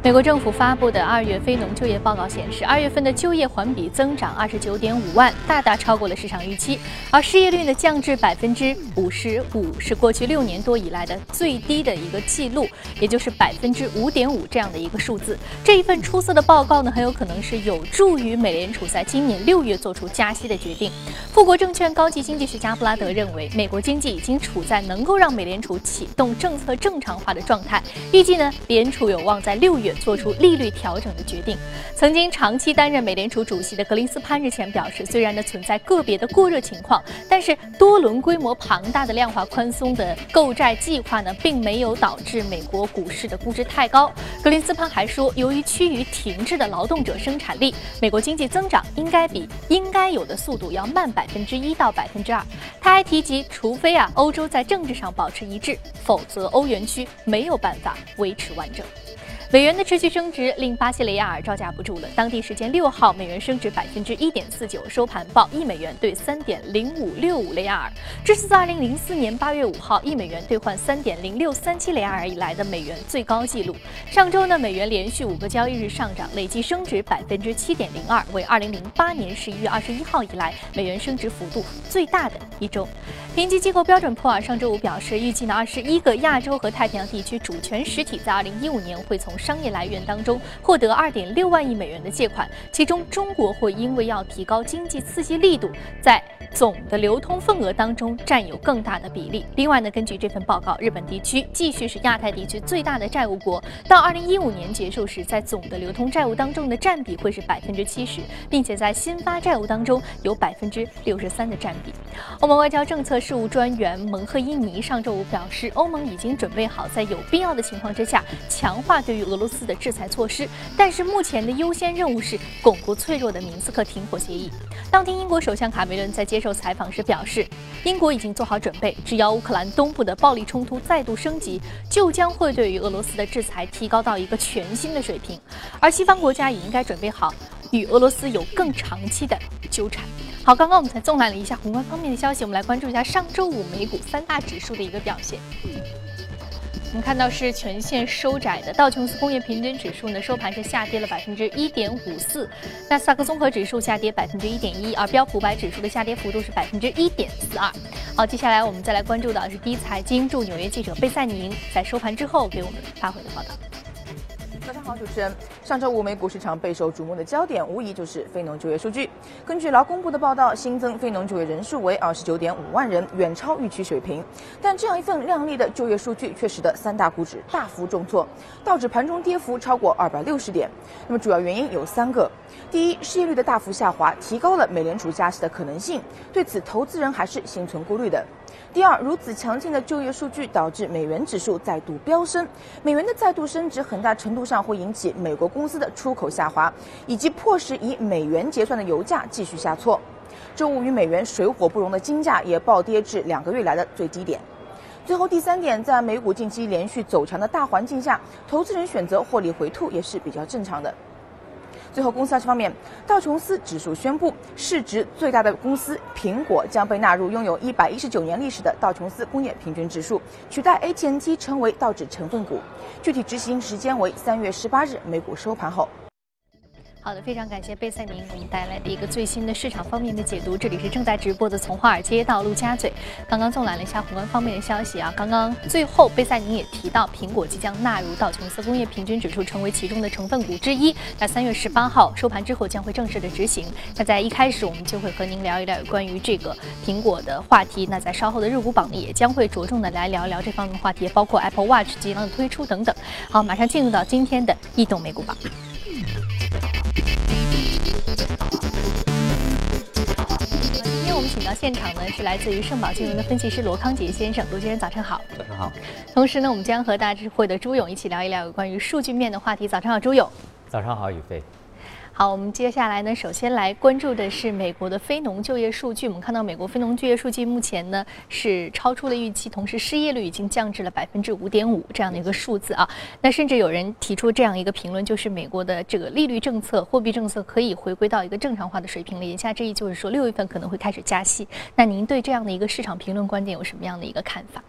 美国政府发布的二月非农就业报告显示，二月份的就业环比增长二十九点五万，大大超过了市场预期。而失业率呢降至百分之五十五，是过去六年多以来的最低的一个记录，也就是百分之五点五这样的一个数字。这一份出色的报告呢，很有可能是有助于美联储在今年六月做出加息的决定。富国证券高级经济学家布拉德认为，美国经济已经处在能够让美联储启动政策正常化的状态，预计呢，联储有望在六月。做出利率调整的决定。曾经长期担任美联储主席的格林斯潘日前表示，虽然呢存在个别的过热情况，但是多轮规模庞大的量化宽松的购债计划呢，并没有导致美国股市的估值太高。格林斯潘还说，由于趋于停滞的劳动者生产力，美国经济增长应该比应该有的速度要慢百分之一到百分之二。他还提及，除非啊欧洲在政治上保持一致，否则欧元区没有办法维持完整。美元的持续升值令巴西雷亚尔招架不住了。当地时间六号，美元升值百分之一点四九，收盘报一美元兑三点零五六五雷亚尔，这是自二零零四年八月五号一美元兑换三点零六三七雷亚尔以来的美元最高纪录。上周呢，美元连续五个交易日上涨，累计升值百分之七点零二，为二零零八年十一月二十一号以来美元升值幅度最大的一周。评级机构标准普尔上周五表示，预计呢二十一个亚洲和太平洋地区主权实体在二零一五年会从商业来源当中获得二点六万亿美元的借款，其中中国会因为要提高经济刺激力度，在总的流通份额当中占有更大的比例。另外呢，根据这份报告，日本地区继续是亚太地区最大的债务国，到二零一五年结束时，在总的流通债务当中的占比会是百分之七十，并且在新发债务当中有百分之六十三的占比。欧盟外交政策事务专员蒙赫伊尼上周五表示，欧盟已经准备好在有必要的情况之下强化对于俄罗斯。的制裁措施，但是目前的优先任务是巩固脆弱的明斯克停火协议。当天，英国首相卡梅伦在接接受采访时表示，英国已经做好准备，只要乌克兰东部的暴力冲突再度升级，就将会对于俄罗斯的制裁提高到一个全新的水平。而西方国家也应该准备好与俄罗斯有更长期的纠缠。好，刚刚我们才纵览了一下宏观方面的消息，我们来关注一下上周五美股三大指数的一个表现。我们看到是全线收窄的，道琼斯工业平均指数呢收盘是下跌了百分之一点五四，纳斯达克综合指数下跌百分之一点一，而标普五百指数的下跌幅度是百分之一点四二。好，接下来我们再来关注到是第一财经驻纽约记者贝赛宁在收盘之后给我们发回的报道。好，主持人。上周五美股市场备受瞩目的焦点，无疑就是非农就业数据。根据劳工部的报道，新增非农就业人数为二十九点五万人，远超预期水平。但这样一份亮丽的就业数据，却使得三大股指大幅重挫，道指盘中跌幅超过二百六十点。那么主要原因有三个：第一，失业率的大幅下滑，提高了美联储加息的可能性。对此，投资人还是心存顾虑的。第二，如此强劲的就业数据导致美元指数再度飙升，美元的再度升值很大程度上会引起美国公司的出口下滑，以及迫使以美元结算的油价继续下挫。周五与美元水火不容的金价也暴跌至两个月来的最低点。最后第三点，在美股近期连续走强的大环境下，投资人选择获利回吐也是比较正常的。最后，公司消息方面，道琼斯指数宣布，市值最大的公司苹果将被纳入拥有一百一十九年历史的道琼斯工业平均指数，取代 AT&T 成为道指成分股。具体执行时间为三月十八日美股收盘后。好的，非常感谢贝赛宁给我们带来的一个最新的市场方面的解读。这里是正在直播的从华尔街到陆家嘴。刚刚纵览了一下宏观方面的消息啊，刚刚最后贝赛宁也提到，苹果即将纳入道琼斯工业平均指数，成为其中的成分股之一。那三月十八号收盘之后将会正式的执行。那在一开始我们就会和您聊一聊关于这个苹果的话题。那在稍后的日股榜呢，也将会着重的来聊一聊这方面的话题，包括 Apple Watch 即将的推出等等。好，马上进入到今天的异动美股榜。到现场呢，是来自于盛宝金融的分析师罗康杰先生。罗先生，早上好。早上好。同时呢，我们将和大智慧的朱勇一起聊一聊有关于数据面的话题。早上好，朱勇。早上好，宇飞。好，我们接下来呢，首先来关注的是美国的非农就业数据。我们看到美国非农就业数据目前呢是超出了预期，同时失业率已经降至了百分之五点五这样的一个数字啊。那甚至有人提出这样一个评论，就是美国的这个利率政策、货币政策可以回归到一个正常化的水平了。言下之意就是说，六月份可能会开始加息。那您对这样的一个市场评论观点有什么样的一个看法？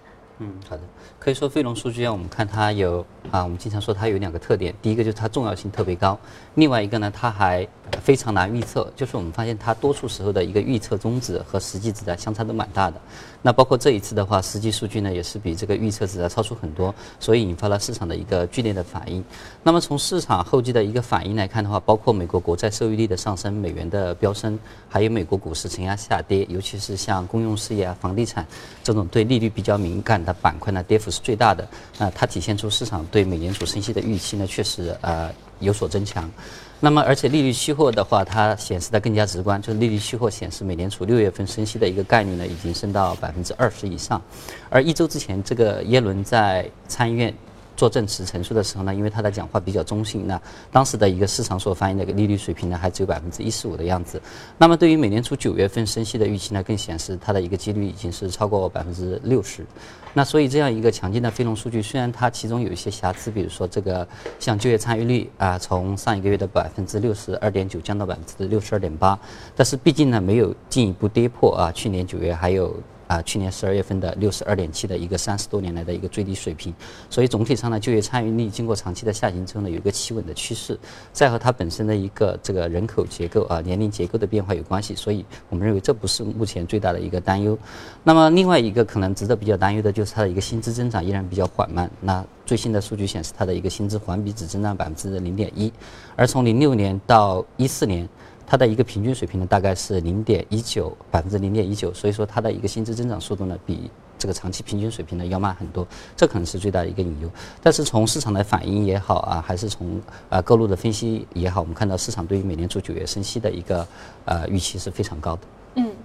嗯，好的。可以说飞龙数据啊，我们看它有啊，我们经常说它有两个特点，第一个就是它重要性特别高，另外一个呢，它还非常难预测，就是我们发现它多数时候的一个预测宗旨和实际值的相差都蛮大的。那包括这一次的话，实际数据呢也是比这个预测值要超出很多，所以引发了市场的一个剧烈的反应。那么从市场后期的一个反应来看的话，包括美国国债收益率的上升、美元的飙升，还有美国股市承压下跌，尤其是像公用事业啊、房地产这种对利率比较敏感的板块呢，跌幅。是最大的，那它体现出市场对美联储升息的预期呢，确实呃有所增强。那么，而且利率期货的话，它显示的更加直观，就是利率期货显示美联储六月份升息的一个概率呢，已经升到百分之二十以上。而一周之前，这个耶伦在参议院。做证词陈述的时候呢，因为他的讲话比较中性，那当时的一个市场所反映的一个利率水平呢，还只有百分之一十五的样子。那么对于美联储九月份升息的预期呢，更显示它的一个几率已经是超过百分之六十。那所以这样一个强劲的非农数据，虽然它其中有一些瑕疵，比如说这个像就业参与率啊，从上一个月的百分之六十二点九降到百分之六十二点八，但是毕竟呢，没有进一步跌破啊去年九月还有。啊，去年十二月份的六十二点七的一个三十多年来的一个最低水平，所以总体上呢，就业参与率经过长期的下行之后呢，有一个企稳的趋势，再和它本身的一个这个人口结构啊、年龄结构的变化有关系，所以我们认为这不是目前最大的一个担忧。那么另外一个可能值得比较担忧的就是它的一个薪资增长依然比较缓慢。那最新的数据显示，它的一个薪资环比只增长百分之零点一，而从零六年到一四年。它的一个平均水平呢，大概是零点一九百分之零点一九，所以说它的一个薪资增长速度呢，比这个长期平均水平呢要慢很多，这可能是最大的一个隐忧。但是从市场的反应也好啊，还是从啊各路的分析也好，我们看到市场对于美联储九月升息的一个呃预期是非常高的。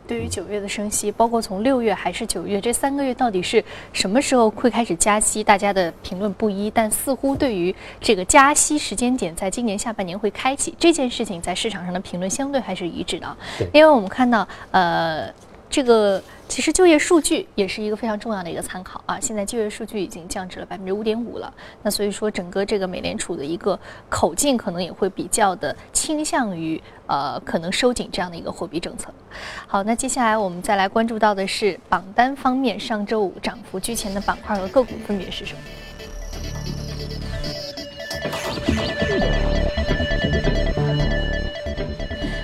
嗯，对于九月的升息，包括从六月还是九月这三个月到底是什么时候会开始加息，大家的评论不一。但似乎对于这个加息时间点，在今年下半年会开启这件事情，在市场上的评论相对还是一致的。因为我们看到，呃。这个其实就业数据也是一个非常重要的一个参考啊。现在就业数据已经降至了百分之五点五了，那所以说整个这个美联储的一个口径可能也会比较的倾向于呃可能收紧这样的一个货币政策。好，那接下来我们再来关注到的是榜单方面，上周五涨幅居前的板块和个股分别是什么？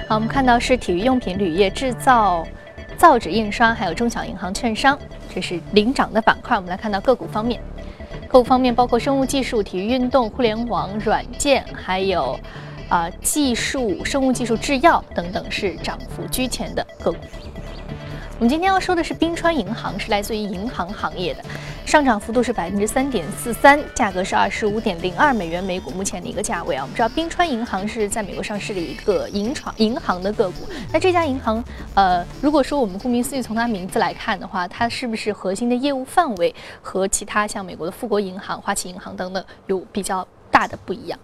好，我们看到是体育用品、铝业、制造。造纸、印刷，还有中小银行、券商，这是领涨的板块。我们来看到个股方面，个股方面包括生物技术、体育运动、互联网、软件，还有啊技术、生物技术、制药等等，是涨幅居前的个股。我们今天要说的是冰川银行，是来自于银行行业的，上涨幅度是百分之三点四三，价格是二十五点零二美元每股，目前的一个价位啊。我们知道冰川银行是在美国上市的一个银创银行的个股，那这家银行，呃，如果说我们顾名思义从它名字来看的话，它是不是核心的业务范围和其他像美国的富国银行、花旗银行等等有比较大的不一样？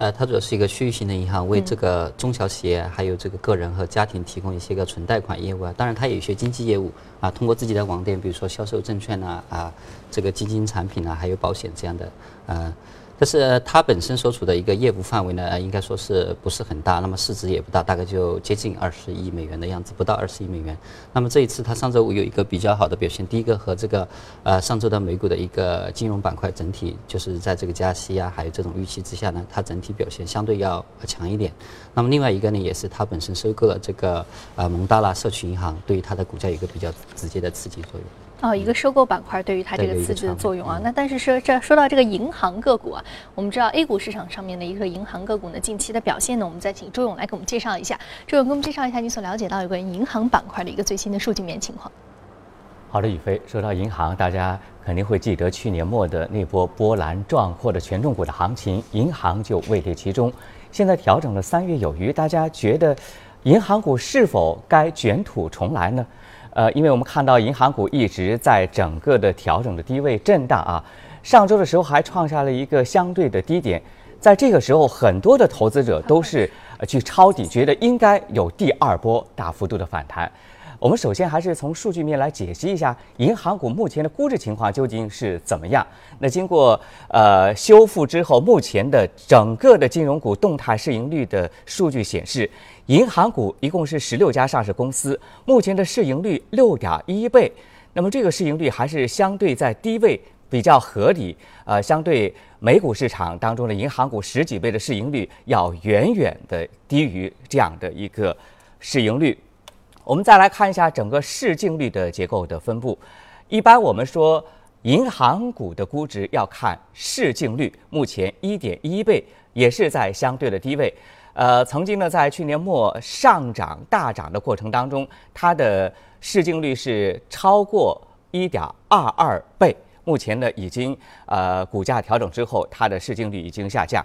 呃，它主要是一个区域性的银行，为这个中小企业还有这个个人和家庭提供一些个纯贷款业务啊。当然，它有一些经济业务啊，通过自己的网店，比如说销售证券呐啊，这个基金产品啊，还有保险这样的呃。但是它本身所处的一个业务范围呢，应该说是不是很大，那么市值也不大，大概就接近二十亿美元的样子，不到二十亿美元。那么这一次它上周五有一个比较好的表现，第一个和这个呃上周的美股的一个金融板块整体就是在这个加息啊，还有这种预期之下呢，它整体表现相对要强一点。那么另外一个呢，也是它本身收购了这个呃蒙大拉社区银行，对于它的股价有一个比较直接的刺激作用。哦，一个收购板块对于它这个刺激的作用啊。那但是说这说到这个银行个股啊，我们知道 A 股市场上面的一个银行个股呢，近期的表现呢，我们再请周勇来给我们介绍一下。周勇给我们介绍一下你所了解到有关银行板块的一个最新的数据面情况。好的，宇飞，说到银行，大家肯定会记得去年末的那波波澜壮阔的权重股的行情，银行就位列其中。现在调整了三月有余，大家觉得银行股是否该卷土重来呢？呃，因为我们看到银行股一直在整个的调整的低位震荡啊，上周的时候还创下了一个相对的低点，在这个时候，很多的投资者都是去抄底，觉得应该有第二波大幅度的反弹。我们首先还是从数据面来解析一下银行股目前的估值情况究竟是怎么样。那经过呃修复之后，目前的整个的金融股动态市盈率的数据显示，银行股一共是十六家上市公司，目前的市盈率六点一倍。那么这个市盈率还是相对在低位比较合理，呃，相对美股市场当中的银行股十几倍的市盈率要远远的低于这样的一个市盈率。我们再来看一下整个市净率的结构的分布。一般我们说银行股的估值要看市净率，目前一点一倍，也是在相对的低位。呃，曾经呢，在去年末上涨大涨的过程当中，它的市净率是超过一点二二倍。目前呢，已经呃股价调整之后，它的市净率已经下降。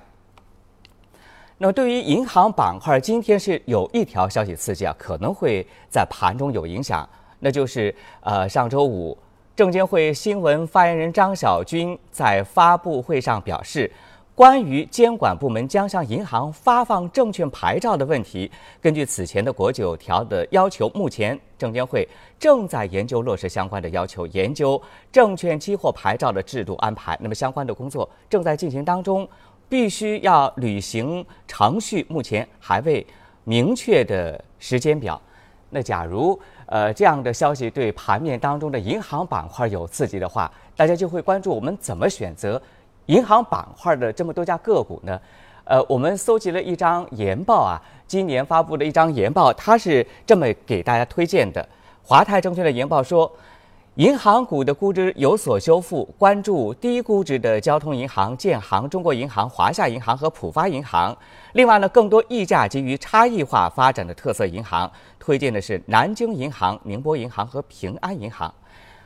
那么对于银行板块，今天是有一条消息刺激啊，可能会在盘中有影响。那就是呃，上周五，证监会新闻发言人张晓军在发布会上表示，关于监管部门将向银行发放证券牌照的问题，根据此前的国九条的要求，目前证监会正在研究落实相关的要求，研究证券期货牌照的制度安排。那么相关的工作正在进行当中。必须要履行程序，目前还未明确的时间表。那假如呃这样的消息对盘面当中的银行板块有刺激的话，大家就会关注我们怎么选择银行板块的这么多家个股呢？呃，我们搜集了一张研报啊，今年发布的一张研报，它是这么给大家推荐的。华泰证券的研报说。银行股的估值有所修复，关注低估值的交通银行、建行、中国银行、华夏银行和浦发银行。另外呢，更多溢价基于差异化发展的特色银行，推荐的是南京银行、宁波银行和平安银行。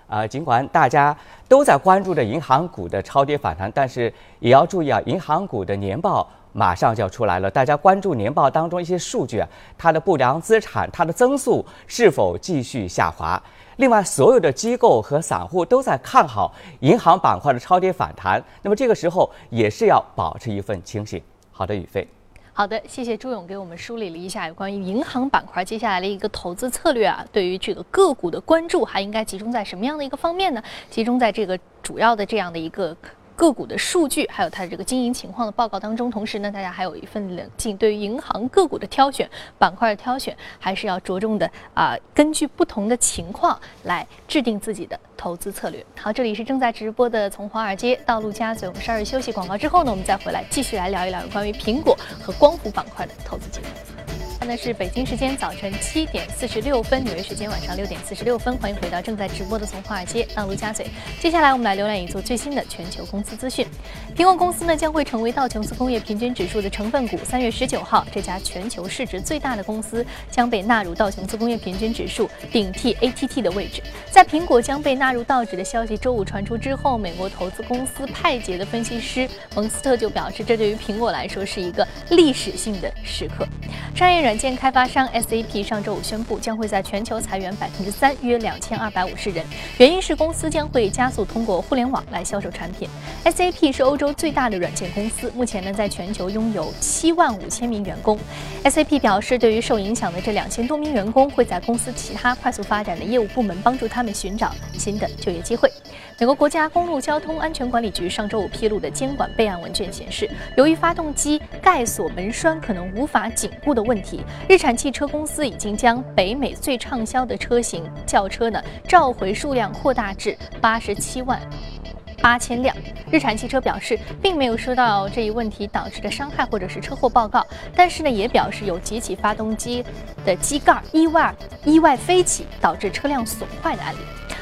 啊，尽管大家都在关注着银行股的超跌反弹，但是也要注意啊，银行股的年报马上就要出来了，大家关注年报当中一些数据啊，它的不良资产、它的增速是否继续下滑。另外，所有的机构和散户都在看好银行板块的超跌反弹，那么这个时候也是要保持一份清醒。好的，宇飞。好的，谢谢朱勇给我们梳理了一下有关于银行板块接下来的一个投资策略啊。对于这个个股的关注，还应该集中在什么样的一个方面呢？集中在这个主要的这样的一个。个股的数据，还有它的这个经营情况的报告当中，同时呢，大家还有一份冷静。对于银行个股的挑选、板块的挑选，还是要着重的啊，根据不同的情况来制定自己的投资策略。好，这里是正在直播的从华尔街到陆家嘴，我们稍事休息广告之后呢，我们再回来继续来聊一聊关于苹果和光伏板块的投资机会。现在是北京时间早晨七点四十六分，纽约时间晚上六点四十六分。欢迎回到正在直播的从华尔街到陆家嘴。接下来我们来浏览一组最新的全球公司资讯。苹果公司呢将会成为道琼斯工业平均指数的成分股。三月十九号，这家全球市值最大的公司将被纳入道琼斯工业平均指数，顶替 ATT 的位置。在苹果将被纳入道指的消息周五传出之后，美国投资公司派杰的分析师蒙斯特就表示，这对于苹果来说是一个历史性的时刻。商业软件件开发商 SAP 上周五宣布，将会在全球裁员百分之三，约两千二百五十人。原因是公司将会加速通过互联网来销售产品。SAP 是欧洲最大的软件公司，目前呢在全球拥有七万五千名员工。SAP 表示，对于受影响的这两千多名员工，会在公司其他快速发展的业务部门帮助他们寻找新的就业机会。美国国家公路交通安全管理局上周五披露的监管备案文件显示，由于发动机盖锁门栓可能无法紧固的问题，日产汽车公司已经将北美最畅销的车型轿车呢召回数量扩大至八十七万八千辆。日产汽车表示，并没有收到这一问题导致的伤害或者是车祸报告，但是呢，也表示有几起发动机的机盖意外意外飞起导致车辆损坏的案例。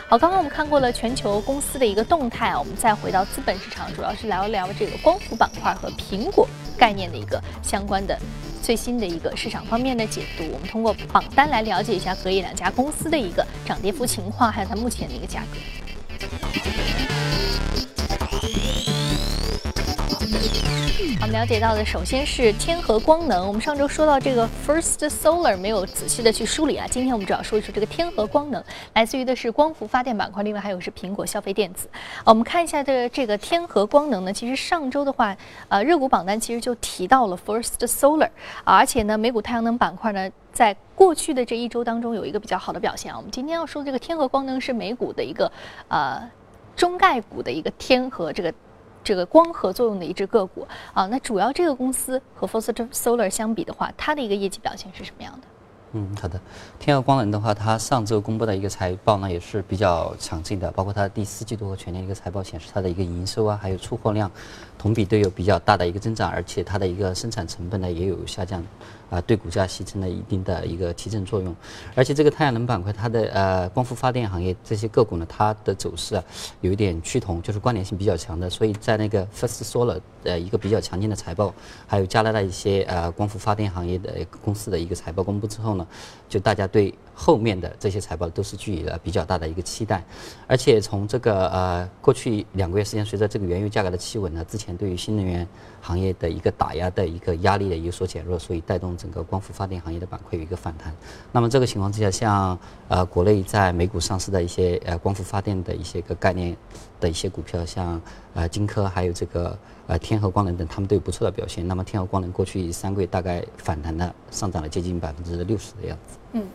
好，刚刚我们看过了全球公司的一个动态啊，我们再回到资本市场，主要是聊一聊这个光伏板块和苹果概念的一个相关的最新的一个市场方面的解读。我们通过榜单来了解一下隔夜两家公司的一个涨跌幅情况，还有它目前的一个价格。我们了解到的，首先是天合光能。我们上周说到这个 First Solar 没有仔细的去梳理啊，今天我们主要说一说这个天合光能，来自于的是光伏发电板块，另外还有是苹果消费电子。我们看一下的这个天合光能呢，其实上周的话，呃，热股榜单其实就提到了 First Solar，而且呢，美股太阳能板块呢，在过去的这一周当中有一个比较好的表现啊。我们今天要说这个天合光能是美股的一个呃中概股的一个天合这个。这个光合作用的一只个股啊，那主要这个公司和 f o s t Solar 相比的话，它的一个业绩表现是什么样的？嗯，好的。天合光能的话，它上周公布的一个财报呢，也是比较强劲的，包括它第四季度和全年一个财报显示，它的一个营收啊，还有出货量，同比都有比较大的一个增长，而且它的一个生产成本呢也有下降。啊，对股价形成了一定的一个提振作用，而且这个太阳能板块，它的呃光伏发电行业这些个股呢，它的走势啊有一点趋同，就是关联性比较强的，所以在那个 First Solar 呃一个比较强劲的财报，还有加拿大一些呃光伏发电行业的公司的一个财报公布之后呢，就大家对。后面的这些财报都是具有了比较大的一个期待，而且从这个呃过去两个月时间，随着这个原油价格的企稳呢，之前对于新能源行业的一个打压的一个压力的有所减弱，所以带动整个光伏发电行业的板块有一个反弹。那么这个情况之下，像呃国内在美股上市的一些呃光伏发电的一些个概念的一些股票，像呃金科还有这个呃天合光能等，他们都有不错的表现。那么天合光能过去三个月大概反弹了上涨了接近百分之六十的样子。嗯。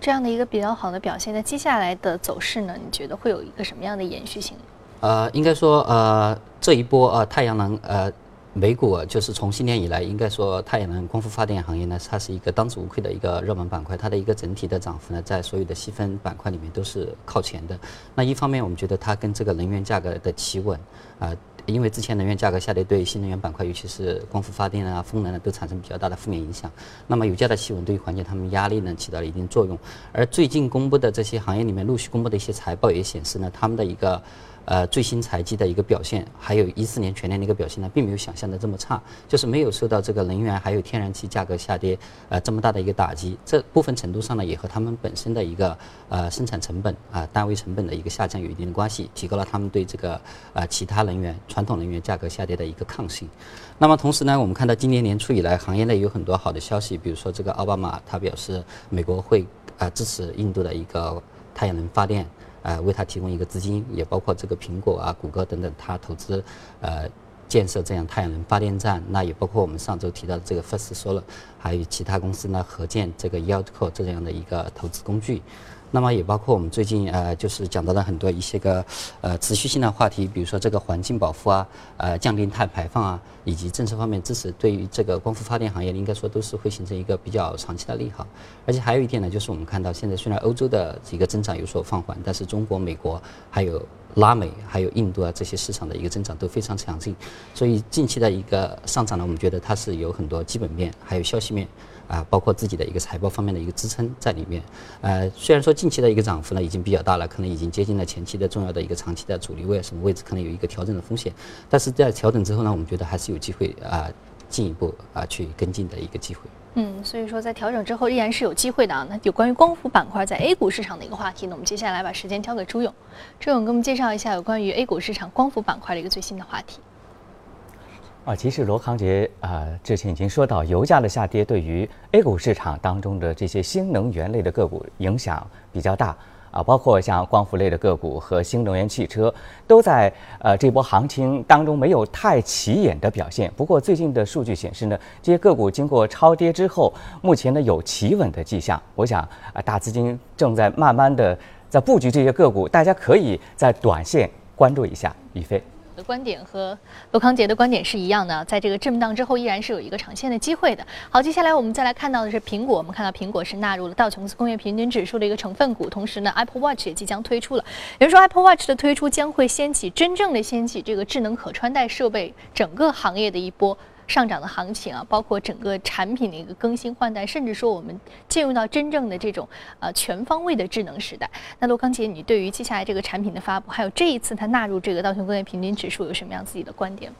这样的一个比较好的表现，那接下来的走势呢？你觉得会有一个什么样的延续性？呃，应该说，呃，这一波呃太阳能呃美股就是从新年以来，应该说太阳能光伏发电行业呢，它是一个当之无愧的一个热门板块，它的一个整体的涨幅呢，在所有的细分板块里面都是靠前的。那一方面，我们觉得它跟这个能源价格的企稳啊。因为之前能源价格下跌，对新能源板块，尤其是光伏发电啊、风能啊，都产生比较大的负面影响。那么油价的企稳，对于缓解他们压力呢，起到了一定作用。而最近公布的这些行业里面陆续公布的一些财报也显示呢，他们的一个。呃，最新财季的一个表现，还有一四年全年的一个表现呢，并没有想象的这么差，就是没有受到这个能源还有天然气价格下跌呃这么大的一个打击。这部分程度上呢，也和他们本身的一个呃生产成本啊单位成本的一个下降有一定的关系，提高了他们对这个呃其他能源传统能源价格下跌的一个抗性。那么同时呢，我们看到今年年初以来，行业内有很多好的消息，比如说这个奥巴马他表示美国会啊支持印度的一个太阳能发电。呃，为他提供一个资金，也包括这个苹果啊、谷歌等等，他投资呃建设这样太阳能发电站。那也包括我们上周提到的这个 First Solar，还有其他公司呢合建这个 YieldCo 这样的一个投资工具。那么也包括我们最近呃，就是讲到了很多一些个呃持续性的话题，比如说这个环境保护啊，呃降低碳排放啊，以及政策方面支持，对于这个光伏发电行业，应该说都是会形成一个比较长期的利好。而且还有一点呢，就是我们看到现在虽然欧洲的这个增长有所放缓，但是中国、美国还有拉美、还有印度啊这些市场的一个增长都非常强劲，所以近期的一个上涨呢，我们觉得它是有很多基本面还有消息面。啊，包括自己的一个财报方面的一个支撑在里面。呃，虽然说近期的一个涨幅呢已经比较大了，可能已经接近了前期的重要的一个长期的阻力位，什么位置可能有一个调整的风险。但是在调整之后呢，我们觉得还是有机会啊，进一步啊去跟进的一个机会。嗯，所以说在调整之后依然是有机会的啊。那有关于光伏板块在 A 股市场的一个话题呢，我们接下来把时间交给朱勇，朱勇给我们介绍一下有关于 A 股市场光伏板块的一个最新的话题。啊，其实罗康杰啊，之前已经说到，油价的下跌对于 A 股市场当中的这些新能源类的个股影响比较大啊，包括像光伏类的个股和新能源汽车，都在呃这波行情当中没有太起眼的表现。不过最近的数据显示呢，这些个股经过超跌之后，目前呢有企稳的迹象。我想啊，大资金正在慢慢的在布局这些个股，大家可以在短线关注一下。宇飞。的观点和罗康杰的观点是一样的，在这个震荡之后，依然是有一个长线的机会的。好，接下来我们再来看到的是苹果，我们看到苹果是纳入了道琼斯工业平均指数的一个成分股，同时呢，Apple Watch 也即将推出了。有人说，Apple Watch 的推出将会掀起真正的掀起这个智能可穿戴设备整个行业的一波。上涨的行情啊，包括整个产品的一个更新换代，甚至说我们进入到真正的这种呃全方位的智能时代。那罗康杰，你对于接下来这个产品的发布，还有这一次它纳入这个道琼工业平均指数，有什么样自己的观点？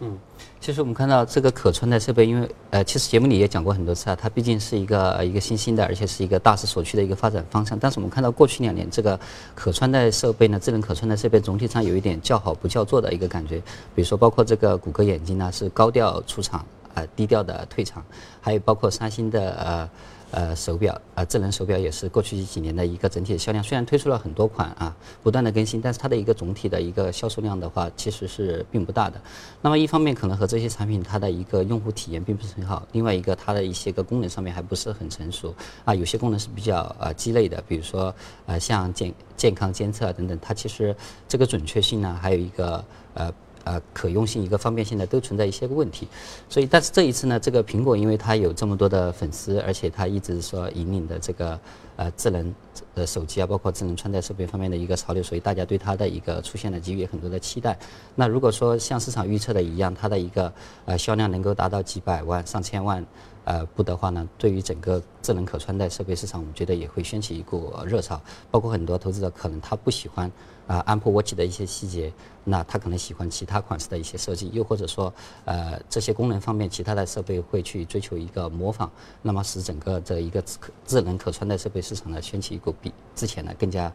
嗯，其实我们看到这个可穿戴设备，因为呃，其实节目里也讲过很多次啊，它毕竟是一个一个新兴的，而且是一个大势所趋的一个发展方向。但是我们看到过去两年这个可穿戴设备呢，智能可穿戴设备总体上有一点叫好不叫座的一个感觉。比如说，包括这个谷歌眼镜呢，是高调出场，呃，低调的退场，还有包括三星的呃。呃，手表呃，智能手表也是过去几年的一个整体的销量，虽然推出了很多款啊，不断的更新，但是它的一个总体的一个销售量的话，其实是并不大的。那么一方面可能和这些产品它的一个用户体验并不是很好，另外一个它的一些个功能上面还不是很成熟啊，有些功能是比较呃鸡肋的，比如说呃像健健康监测等等，它其实这个准确性呢，还有一个呃。呃可用性、一个方便性呢，都存在一些个问题。所以，但是这一次呢，这个苹果因为它有这么多的粉丝，而且它一直说引领的这个呃智能呃手机啊，包括智能穿戴设备方面的一个潮流，所以大家对它的一个出现呢给予很多的期待。那如果说像市场预测的一样，它的一个呃销量能够达到几百万、上千万。呃，不的话呢，对于整个智能可穿戴设备市场，我们觉得也会掀起一股热潮。包括很多投资者可能他不喜欢啊 Apple Watch 的一些细节，那他可能喜欢其他款式的一些设计，又或者说呃这些功能方面，其他的设备会去追求一个模仿，那么使整个这一个智智能可穿戴设备市场呢掀起一股比之前呢更加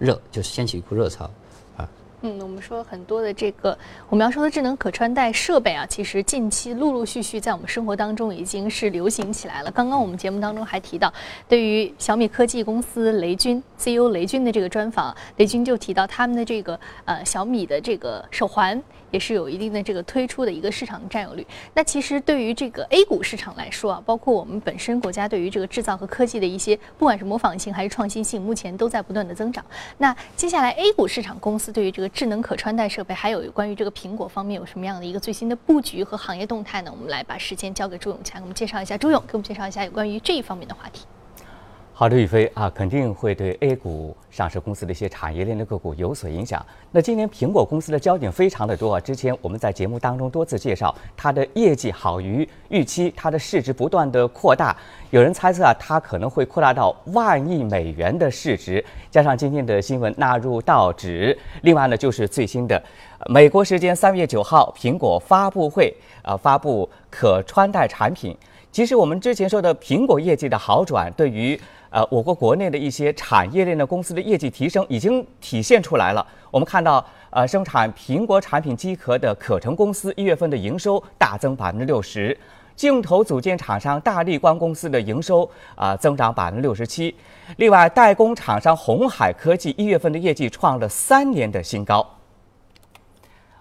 热，就是掀起一股热潮。嗯，我们说很多的这个我们要说的智能可穿戴设备啊，其实近期陆陆续续在我们生活当中已经是流行起来了。刚刚我们节目当中还提到，对于小米科技公司雷军 CEO 雷军的这个专访，雷军就提到他们的这个呃小米的这个手环。也是有一定的这个推出的一个市场占有率。那其实对于这个 A 股市场来说啊，包括我们本身国家对于这个制造和科技的一些，不管是模仿性还是创新性，目前都在不断的增长。那接下来 A 股市场公司对于这个智能可穿戴设备，还有关于这个苹果方面有什么样的一个最新的布局和行业动态呢？我们来把时间交给朱永强我们介绍一下。朱勇，给我们介绍一下有关于这一方面的话题。好的，宇飞啊，肯定会对 A 股上市公司的一些产业链的个股有所影响。那今年苹果公司的焦点非常的多啊，之前我们在节目当中多次介绍，它的业绩好于预期，它的市值不断的扩大，有人猜测啊，它可能会扩大到万亿美元的市值。加上今天的新闻纳入道指，另外呢就是最新的美国时间三月九号苹果发布会啊，发布可穿戴产品。其实我们之前说的苹果业绩的好转，对于呃，我国国内的一些产业链的公司的业绩提升已经体现出来了。我们看到，呃，生产苹果产品机壳的可成公司一月份的营收大增百分之六十，镜头组件厂商大立光公司的营收啊增长百分之六十七。另外，代工厂商红海科技一月份的业绩创了三年的新高。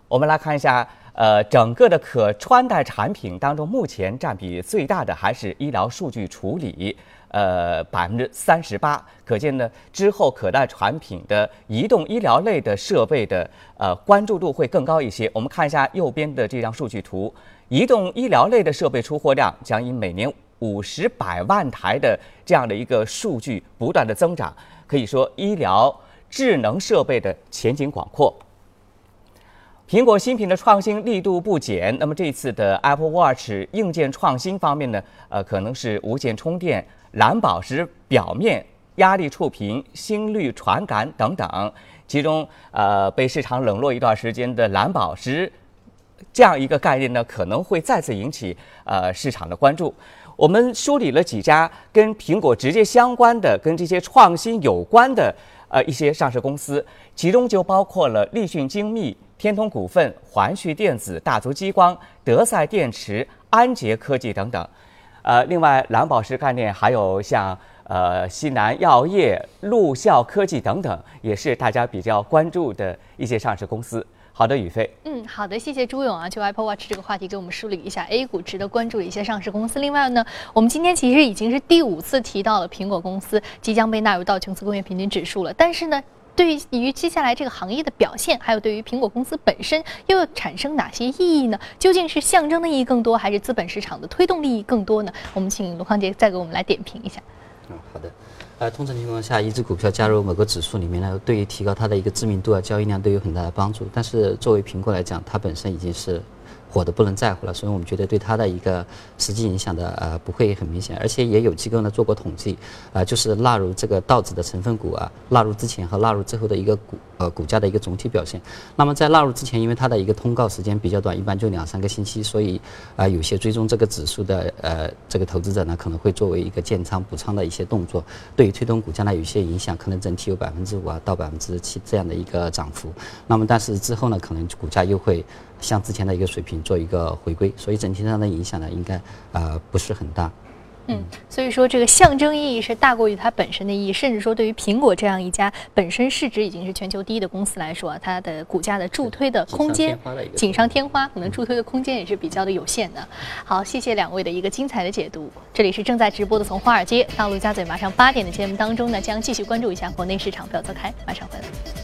我们来看一下，呃，整个的可穿戴产品当中，目前占比最大的还是医疗数据处理。呃，百分之三十八，可见呢，之后可戴产品的移动医疗类的设备的呃关注度会更高一些。我们看一下右边的这张数据图，移动医疗类的设备出货量将以每年五十百万台的这样的一个数据不断的增长，可以说医疗智能设备的前景广阔。苹果新品的创新力度不减，那么这次的 Apple Watch 硬件创新方面呢，呃，可能是无线充电。蓝宝石表面压力触屏、心率传感等等，其中呃被市场冷落一段时间的蓝宝石这样一个概念呢，可能会再次引起呃市场的关注。我们梳理了几家跟苹果直接相关的、跟这些创新有关的呃一些上市公司，其中就包括了立讯精密、天通股份、环旭电子、大族激光、德赛电池、安捷科技等等。呃，另外蓝宝石概念还有像呃西南药业、陆校科技等等，也是大家比较关注的一些上市公司。好的，宇飞。嗯，好的，谢谢朱勇啊，就 Apple Watch 这个话题给我们梳理一下 A 股值得关注的一些上市公司。另外呢，我们今天其实已经是第五次提到了苹果公司即将被纳入到琼斯工业平均指数了，但是呢。对于接下来这个行业的表现，还有对于苹果公司本身又产生哪些意义呢？究竟是象征的意义更多，还是资本市场的推动利益更多呢？我们请卢康杰再给我们来点评一下。嗯，好的。呃，通常情况下，一只股票加入某个指数里面呢，对于提高它的一个知名度啊、交易量都有很大的帮助。但是作为苹果来讲，它本身已经是。火的不能再火了，所以我们觉得对它的一个实际影响的呃不会很明显，而且也有机构呢做过统计，啊就是纳入这个道指的成分股啊，纳入之前和纳入之后的一个股呃股价的一个总体表现。那么在纳入之前，因为它的一个通告时间比较短，一般就两三个星期，所以啊有些追踪这个指数的呃这个投资者呢可能会作为一个建仓补仓的一些动作，对于推动股价呢有一些影响，可能整体有百分之五啊到百分之七这样的一个涨幅。那么但是之后呢，可能股价又会。向之前的一个水平做一个回归，所以整体上的影响呢，应该呃不是很大。嗯，所以说这个象征意义是大过于它本身的意义，甚至说对于苹果这样一家本身市值已经是全球第一的公司来说，它的股价的助推的空间锦上添花，可能助推的空间也是比较的有限的。好，谢谢两位的一个精彩的解读。这里是正在直播的从华尔街到陆家嘴，马上八点的节目当中呢，将继续关注一下国内市场，不要走开，马上回来。